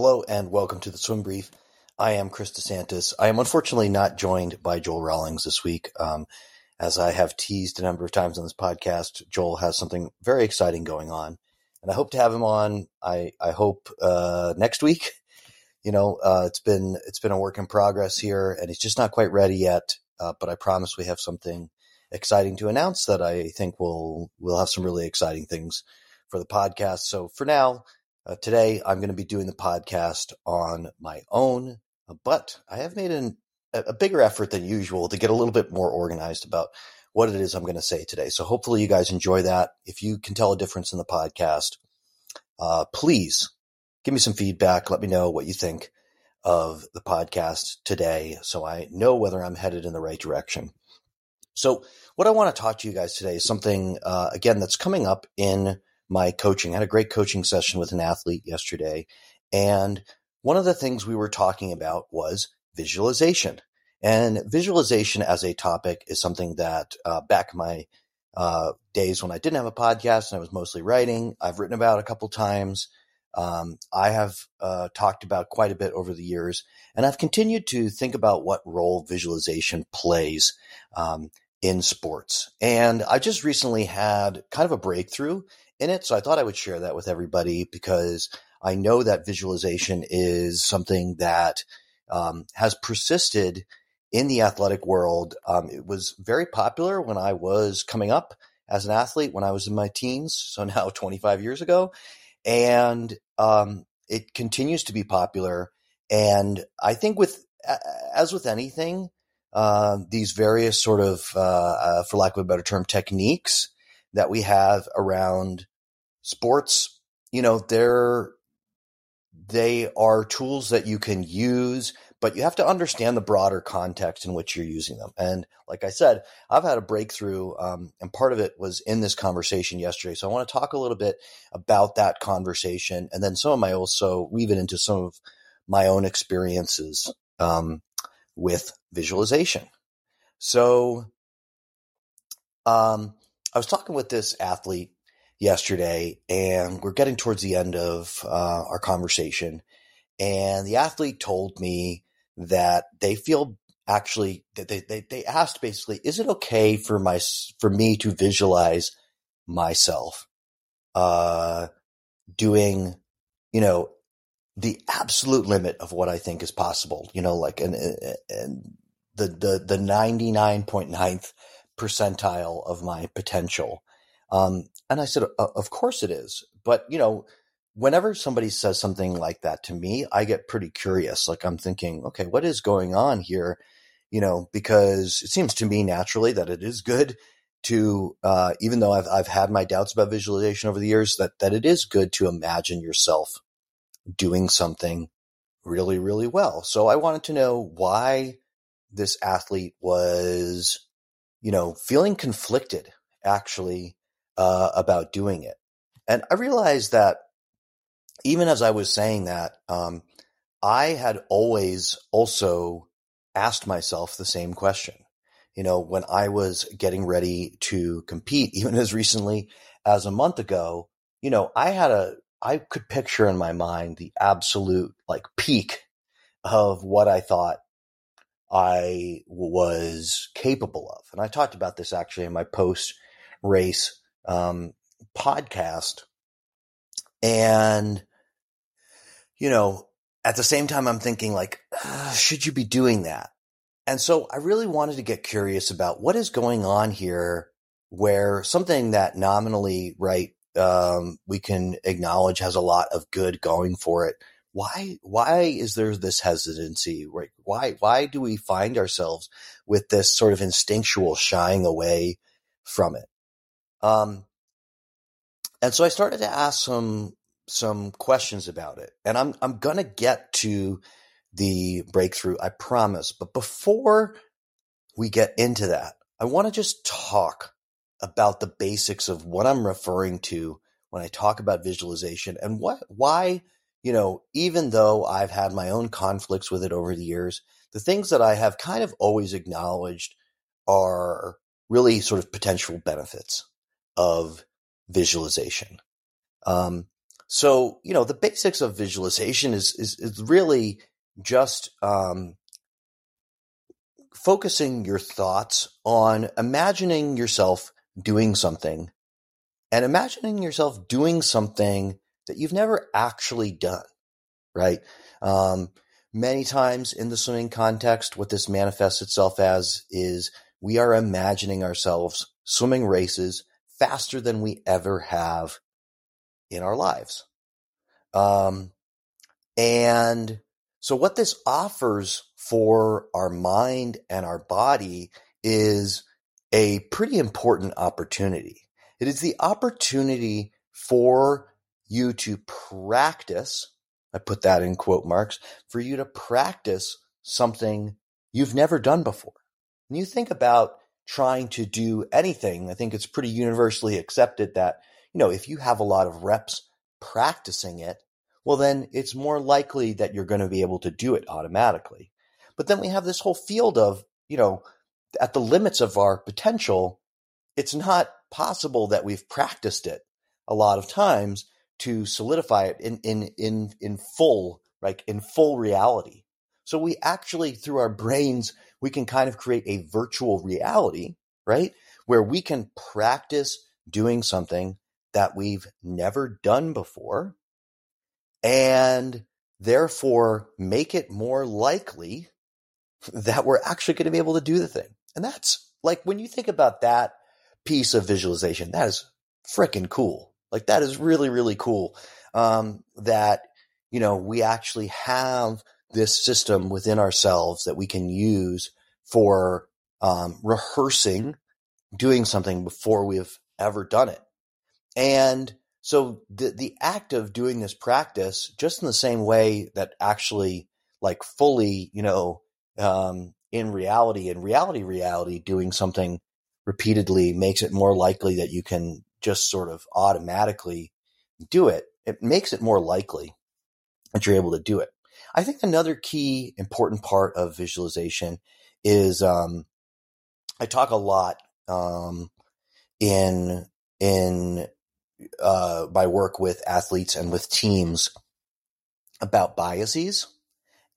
Hello and welcome to the Swim Brief. I am Chris DeSantis. I am unfortunately not joined by Joel Rawlings this week. Um, as I have teased a number of times on this podcast, Joel has something very exciting going on, and I hope to have him on. I I hope uh, next week. You know, uh, it's been it's been a work in progress here, and he's just not quite ready yet. Uh, but I promise we have something exciting to announce that I think will will have some really exciting things for the podcast. So for now, uh, today I'm going to be doing the podcast on my own, uh, but I have made an, a bigger effort than usual to get a little bit more organized about what it is I'm going to say today. So hopefully you guys enjoy that. If you can tell a difference in the podcast, uh, please give me some feedback. Let me know what you think of the podcast today so I know whether I'm headed in the right direction. So, what I want to talk to you guys today is something, uh, again, that's coming up in my coaching. I had a great coaching session with an athlete yesterday. And one of the things we were talking about was visualization. And visualization as a topic is something that uh, back my uh, days when I didn't have a podcast and I was mostly writing, I've written about a couple times. Um, I have uh, talked about quite a bit over the years, and I've continued to think about what role visualization plays um, in sports. And I just recently had kind of a breakthrough in it. So I thought I would share that with everybody because I know that visualization is something that um, has persisted in the athletic world. Um, it was very popular when I was coming up as an athlete when I was in my teens. So now 25 years ago. And um, it continues to be popular. And I think with, as with anything, uh, these various sort of, uh, uh, for lack of a better term, techniques that we have around sports, you know, they're, they are tools that you can use, but you have to understand the broader context in which you're using them. And like I said, I've had a breakthrough, um, and part of it was in this conversation yesterday. So I want to talk a little bit about that conversation, and then some of my also weave it into some of my own experiences um, with visualization. So, um, I was talking with this athlete yesterday, and we're getting towards the end of uh, our conversation. And the athlete told me that they feel actually that they, they, they asked basically, is it okay for my for me to visualize myself uh, doing, you know, the absolute limit of what I think is possible, you know, like and and the the the ninety nine point ninth percentile of my potential. Um, and I said, of course it is. But, you know, whenever somebody says something like that to me, I get pretty curious. Like I'm thinking, okay, what is going on here? You know, because it seems to me naturally that it is good to, uh, even though I've, I've had my doubts about visualization over the years, that, that it is good to imagine yourself doing something really, really well. So I wanted to know why this athlete was, you know, feeling conflicted actually uh, about doing it. And I realized that even as I was saying that, um, I had always also asked myself the same question. You know, when I was getting ready to compete, even as recently as a month ago, you know, I had a, I could picture in my mind the absolute like peak of what I thought I was capable of. And I talked about this actually in my post race um, podcast. And, you know, at the same time, I'm thinking like, uh, should you be doing that? And so I really wanted to get curious about what is going on here where something that nominally, right, um, we can acknowledge has a lot of good going for it. Why, why is there this hesitancy? Right? Why, why do we find ourselves with this sort of instinctual shying away from it? Um, and so I started to ask some some questions about it, and I'm I'm gonna get to the breakthrough, I promise. But before we get into that, I want to just talk about the basics of what I'm referring to when I talk about visualization and what why you know even though I've had my own conflicts with it over the years, the things that I have kind of always acknowledged are really sort of potential benefits of visualization. Um, so, you know, the basics of visualization is, is, is really just, um, focusing your thoughts on imagining yourself doing something and imagining yourself doing something that you've never actually done, right? Um, many times in the swimming context, what this manifests itself as is we are imagining ourselves swimming races faster than we ever have in our lives. Um, and so what this offers for our mind and our body is a pretty important opportunity. It is the opportunity for you to practice, I put that in quote marks, for you to practice something you've never done before. When you think about trying to do anything, I think it's pretty universally accepted that, you know, if you have a lot of reps practicing it, well, then it's more likely that you're going to be able to do it automatically. But then we have this whole field of, you know, at the limits of our potential, it's not possible that we've practiced it a lot of times to solidify it in, in, in, in full, like in full reality. So we actually, through our brains, we can kind of create a virtual reality, right? Where we can practice doing something that we've never done before and therefore make it more likely that we're actually going to be able to do the thing. And that's like when you think about that piece of visualization, that is freaking cool. Like that is really, really cool. Um, that, you know, we actually have this system within ourselves that we can use for um, rehearsing doing something before we've ever done it. And so the the act of doing this practice, just in the same way that actually like fully, you know, um, in reality, in reality, reality, doing something repeatedly makes it more likely that you can just sort of automatically do it. It makes it more likely that you're able to do it. I think another key important part of visualization is um, I talk a lot um, in in uh, my work with athletes and with teams about biases,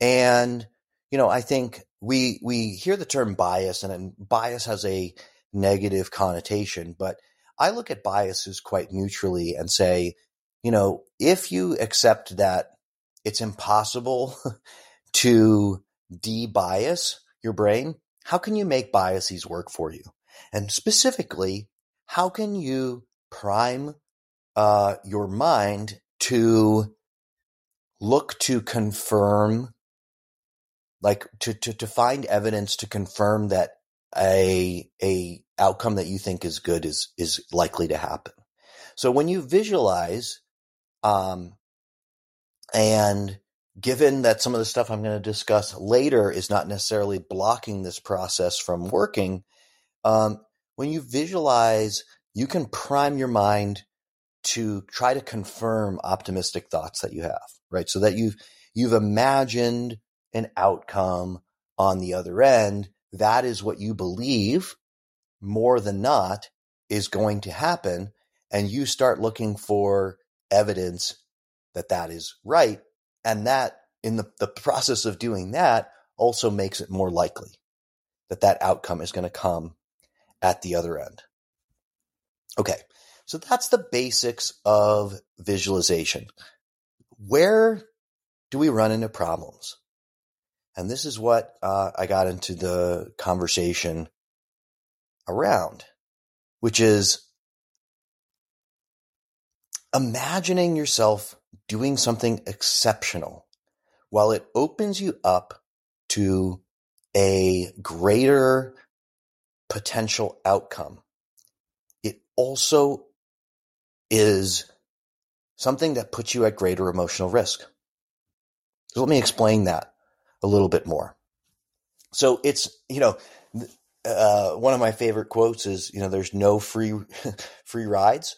and you know I think we we hear the term bias, and bias has a negative connotation, but I look at biases quite neutrally and say, you know, if you accept that it's impossible to de-bias your brain, how can you make biases work for you? And specifically, how can you prime uh, your mind to look to confirm, like to, to, to find evidence to confirm that a a outcome that you think is good is is likely to happen. So when you visualize, um, and given that some of the stuff I'm going to discuss later is not necessarily blocking this process from working, um, when you visualize, you can prime your mind to try to confirm optimistic thoughts that you have, right? So that you've you've imagined an outcome on the other end. That is what you believe more than not is going to happen. And you start looking for evidence that that is right. And that in the, the process of doing that also makes it more likely that that outcome is going to come at the other end. Okay. So that's the basics of visualization. Where do we run into problems? And this is what uh, I got into the conversation around, which is imagining yourself doing something exceptional while it opens you up to a greater potential outcome. It also is something that puts you at greater emotional risk. So let me explain that a little bit more. So it's, you know, uh, one of my favorite quotes is, you know, there's no free, free rides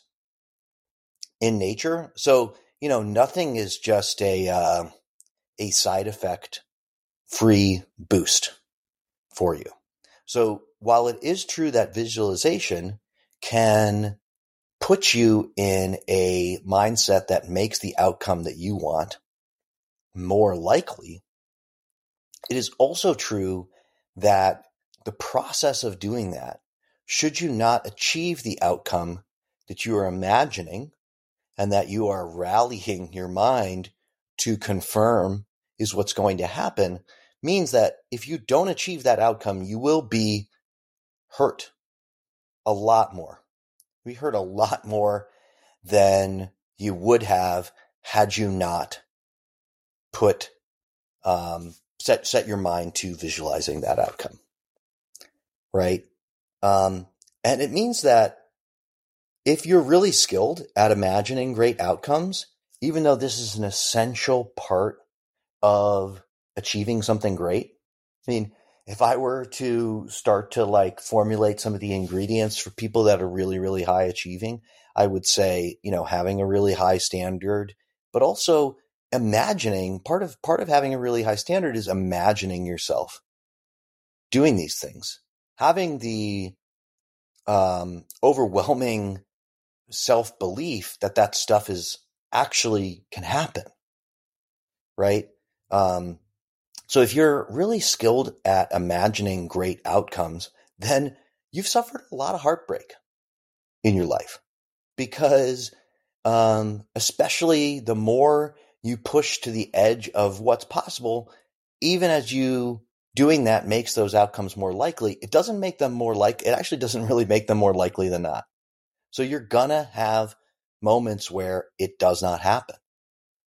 in nature. So, you know, nothing is just a, uh, a side effect free boost for you. So while it is true that visualization can put you in a mindset that makes the outcome that you want more likely, it is also true that the process of doing that, should you not achieve the outcome that you are imagining and that you are rallying your mind to confirm is what's going to happen, means that if you don't achieve that outcome, you will be hurt a lot more. We hurt a lot more than you would have had you not put um, set set your mind to visualizing that outcome, right? Um, and it means that if you're really skilled at imagining great outcomes, even though this is an essential part of achieving something great, I mean, if I were to start to like formulate some of the ingredients for people that are really, really high achieving, I would say, you know, having a really high standard, but also imagining part of part of having a really high standard is imagining yourself doing these things. Having the um, overwhelming self-belief that that stuff is actually can happen right? Um, so if you're really skilled at imagining great outcomes then you've suffered a lot of heartbreak in your life because um, especially the more you push to the edge of what's possible, even as you doing that makes those outcomes more likely. It doesn't make them more like, it actually doesn't really make them more likely than not. So you're gonna have moments where it does not happen.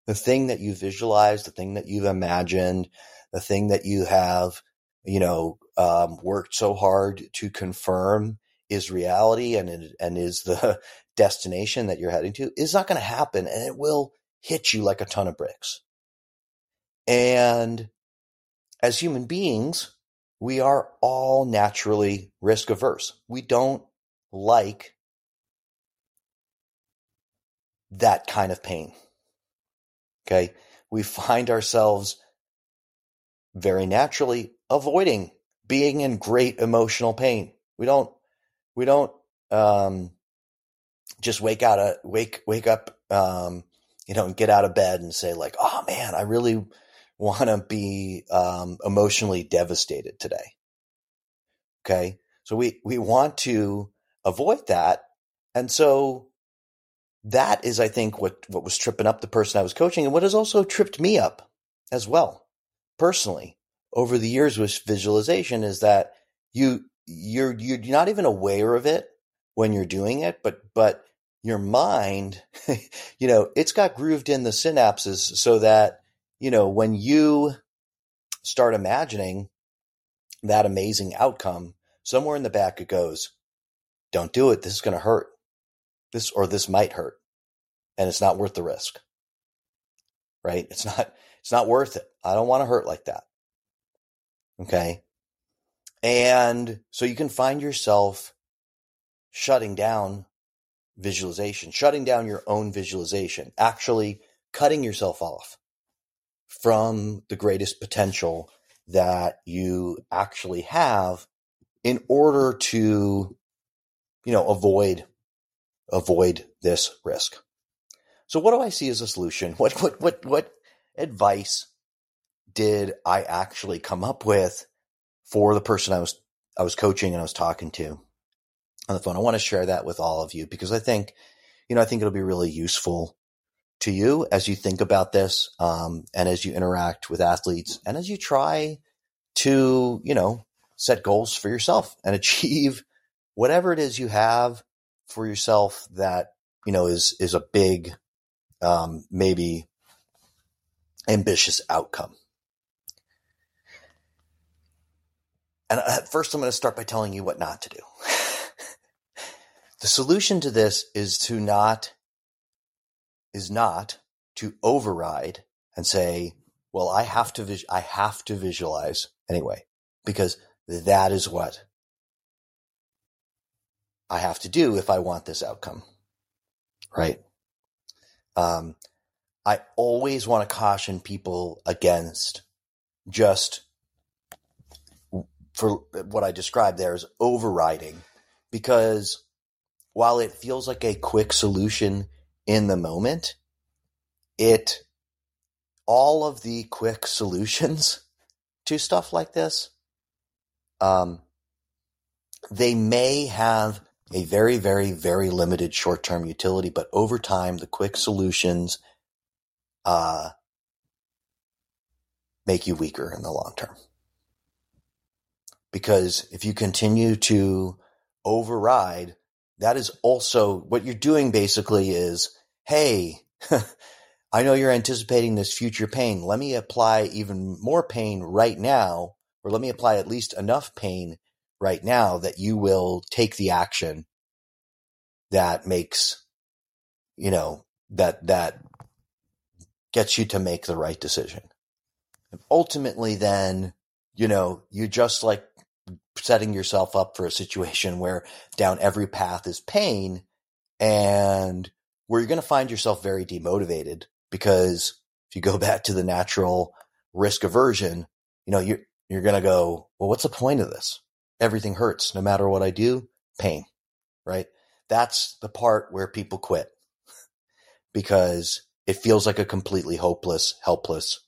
The thing that you visualize, the thing that you've imagined, the thing that you have, you know, um, worked so hard to confirm is reality and and is the destination that you're heading to is not going to happen, and it will hit you like a ton of bricks. And as human beings, we are all naturally risk averse. We don't like that kind of pain. Okay. We find ourselves very naturally avoiding being in great emotional pain. We don't, we don't, um, just wake out a wake, wake up, um, you know, and get out of bed and say like, "Oh man, I really want to be um, emotionally devastated today." Okay, so we we want to avoid that, and so that is, I think, what what was tripping up the person I was coaching, and what has also tripped me up as well, personally, over the years with visualization is that you you're you're not even aware of it when you're doing it, but but your mind, you know, it's got grooved in the synapses so that, you know, when you start imagining that amazing outcome, somewhere in the back it goes, don't do it. This is going to hurt. This or this might hurt. And it's not worth the risk. Right? It's not it's not worth it. I don't want to hurt like that. Okay? And so you can find yourself shutting down visualization, shutting down your own visualization, actually cutting yourself off from the greatest potential that you actually have in order to, you know, avoid, avoid this risk. So what do I see as a solution? What, what, what, what advice did I actually come up with for the person I was, I was coaching and I was talking to? On the phone. I want to share that with all of you because I think, you know, I think it'll be really useful to you as you think about this, um, and as you interact with athletes and as you try to, you know, set goals for yourself and achieve whatever it is you have for yourself that, you know, is, is a big, um, maybe ambitious outcome. And at uh, first, I'm going to start by telling you what not to do. The solution to this is to not is not to override and say, well, I have to vis- I have to visualize anyway because that is what I have to do if I want this outcome. Right? Um, I always want to caution people against just for what I described there as overriding because while it feels like a quick solution in the moment, it all of the quick solutions to stuff like this, um, they may have a very, very, very limited short term utility, but over time, the quick solutions uh, make you weaker in the long term. Because if you continue to override, that is also what you're doing basically is, hey, I know you're anticipating this future pain. Let me apply even more pain right now, or let me apply at least enough pain right now that you will take the action that makes, you know, that, that gets you to make the right decision. And ultimately, then, you know, you just like setting yourself up for a situation where down every path is pain and where you're going to find yourself very demotivated because if you go back to the natural risk aversion, you know, you're, you're going to go, well, what's the point of this? Everything hurts no matter what I do, pain, right? That's the part where people quit because it feels like a completely hopeless, helpless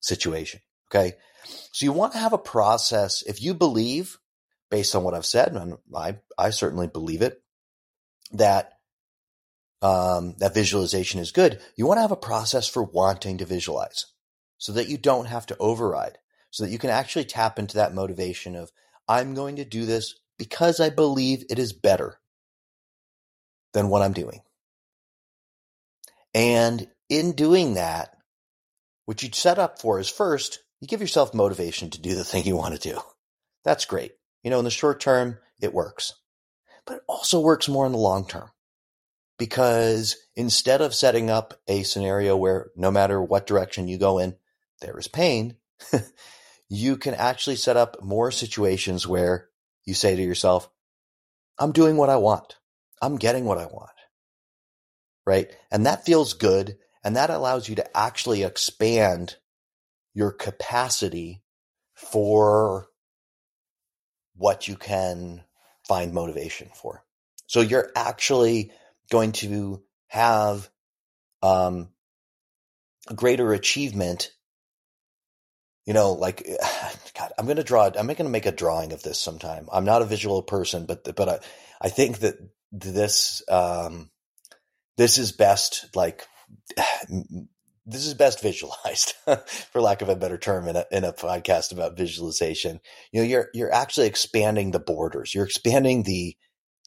situation. Okay. So you want to have a process. If you believe, based on what I've said, and I, I certainly believe it, that um, that visualization is good. You want to have a process for wanting to visualize so that you don't have to override, so that you can actually tap into that motivation of, I'm going to do this because I believe it is better than what I'm doing. And in doing that, what you'd set up for is first, you give yourself motivation to do the thing you want to do. That's great. You know, in the short term, it works, but it also works more in the long term because instead of setting up a scenario where no matter what direction you go in, there is pain, you can actually set up more situations where you say to yourself, I'm doing what I want. I'm getting what I want. Right. And that feels good. And that allows you to actually expand your capacity for what you can find motivation for. So you're actually going to have um, a greater achievement. You know, like God, I'm going to draw. I'm going to make a drawing of this sometime. I'm not a visual person, but but I, I think that this um, this is best like this is best visualized for lack of a better term in a, in a podcast about visualization. You know you're you're actually expanding the borders. You're expanding the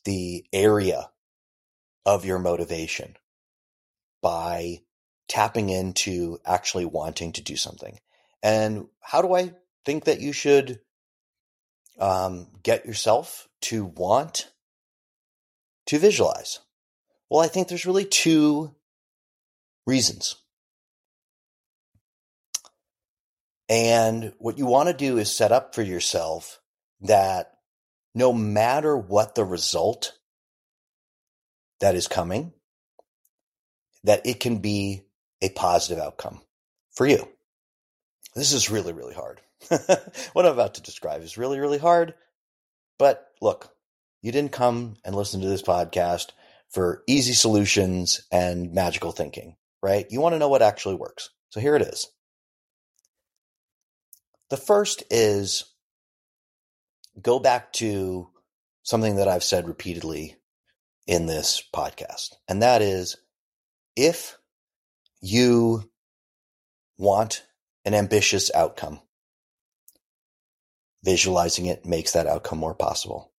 the area of your motivation by tapping into actually wanting to do something. And how do i think that you should um, get yourself to want to visualize? Well i think there's really two reasons And what you want to do is set up for yourself that no matter what the result that is coming, that it can be a positive outcome for you. This is really, really hard. what I'm about to describe is really, really hard. But look, you didn't come and listen to this podcast for easy solutions and magical thinking, right? You want to know what actually works. So here it is. The first is go back to something that I've said repeatedly in this podcast, and that is if you want an ambitious outcome, visualizing it makes that outcome more possible.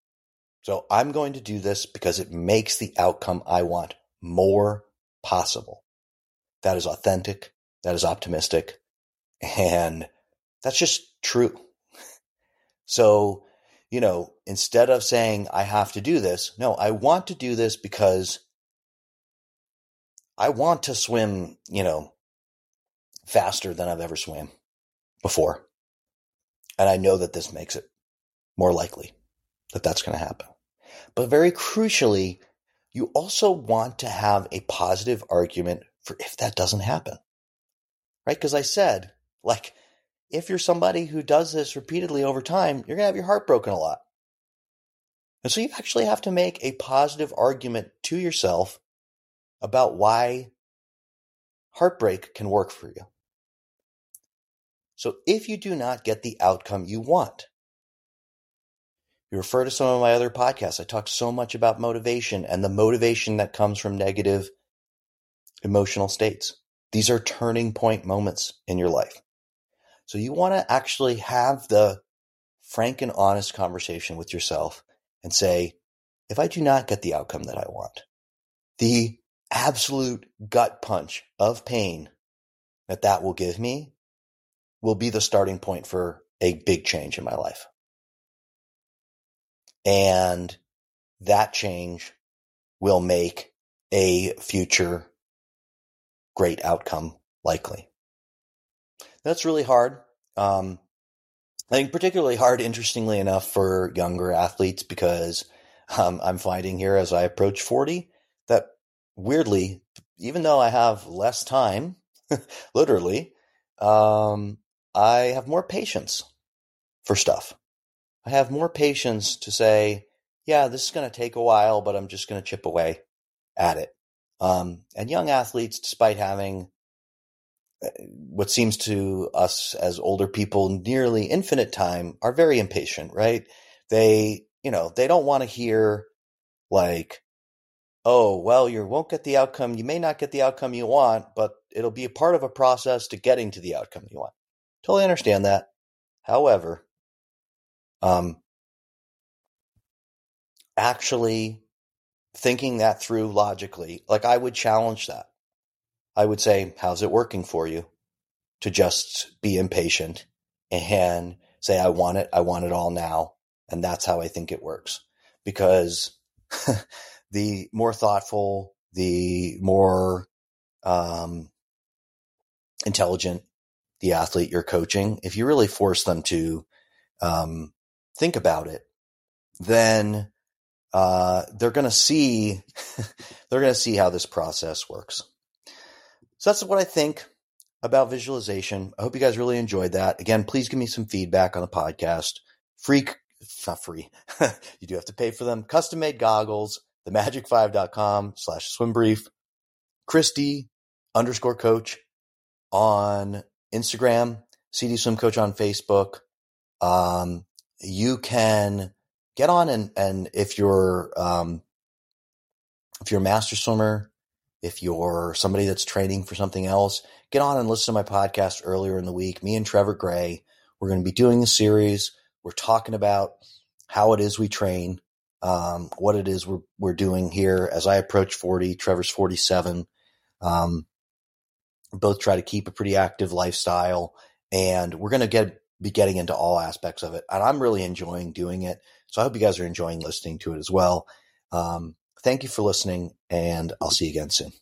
So I'm going to do this because it makes the outcome I want more possible. That is authentic. That is optimistic. And that's just true. So, you know, instead of saying, I have to do this, no, I want to do this because I want to swim, you know, faster than I've ever swam before. And I know that this makes it more likely that that's going to happen. But very crucially, you also want to have a positive argument for if that doesn't happen. Right? Because I said, like, if you're somebody who does this repeatedly over time, you're going to have your heart broken a lot. And so you actually have to make a positive argument to yourself about why heartbreak can work for you. So if you do not get the outcome you want, you refer to some of my other podcasts. I talk so much about motivation and the motivation that comes from negative emotional states. These are turning point moments in your life. So you want to actually have the frank and honest conversation with yourself and say, if I do not get the outcome that I want, the absolute gut punch of pain that that will give me will be the starting point for a big change in my life. And that change will make a future great outcome likely. That's really hard. Um, I think particularly hard, interestingly enough, for younger athletes because um, I'm finding here as I approach 40 that weirdly, even though I have less time, literally, um, I have more patience for stuff. I have more patience to say, yeah, this is going to take a while, but I'm just going to chip away at it. Um, and young athletes, despite having what seems to us as older people nearly infinite time, are very impatient, right? They, you know, they don't want to hear like, oh, well, you won't get the outcome. You may not get the outcome you want, but it'll be a part of a process to getting to the outcome you want. Totally understand that. However, um, actually thinking that through logically, like I would challenge that. I would say, how's it working for you to just be impatient and say, I want it. I want it all now. And that's how I think it works because the more thoughtful, the more, um, intelligent the athlete you're coaching, if you really force them to, um, think about it, then uh, they're going to see they're going to see how this process works. So that's what I think about visualization. I hope you guys really enjoyed that. Again, please give me some feedback on the podcast. Free, not free. you do have to pay for them. Custom made goggles, themagic5.com slash swim brief. Christy underscore coach on Instagram, CD swim coach on Facebook. Um, you can get on and and if you're um, if you're a master swimmer, if you're somebody that's training for something else, get on and listen to my podcast earlier in the week. Me and Trevor Gray, we're going to be doing a series. We're talking about how it is we train, um, what it is we're we're doing here. As I approach forty, Trevor's forty seven. Um, both try to keep a pretty active lifestyle, and we're going to get be getting into all aspects of it. And I'm really enjoying doing it. So I hope you guys are enjoying listening to it as well. Um, thank you for listening, and I'll see you again soon.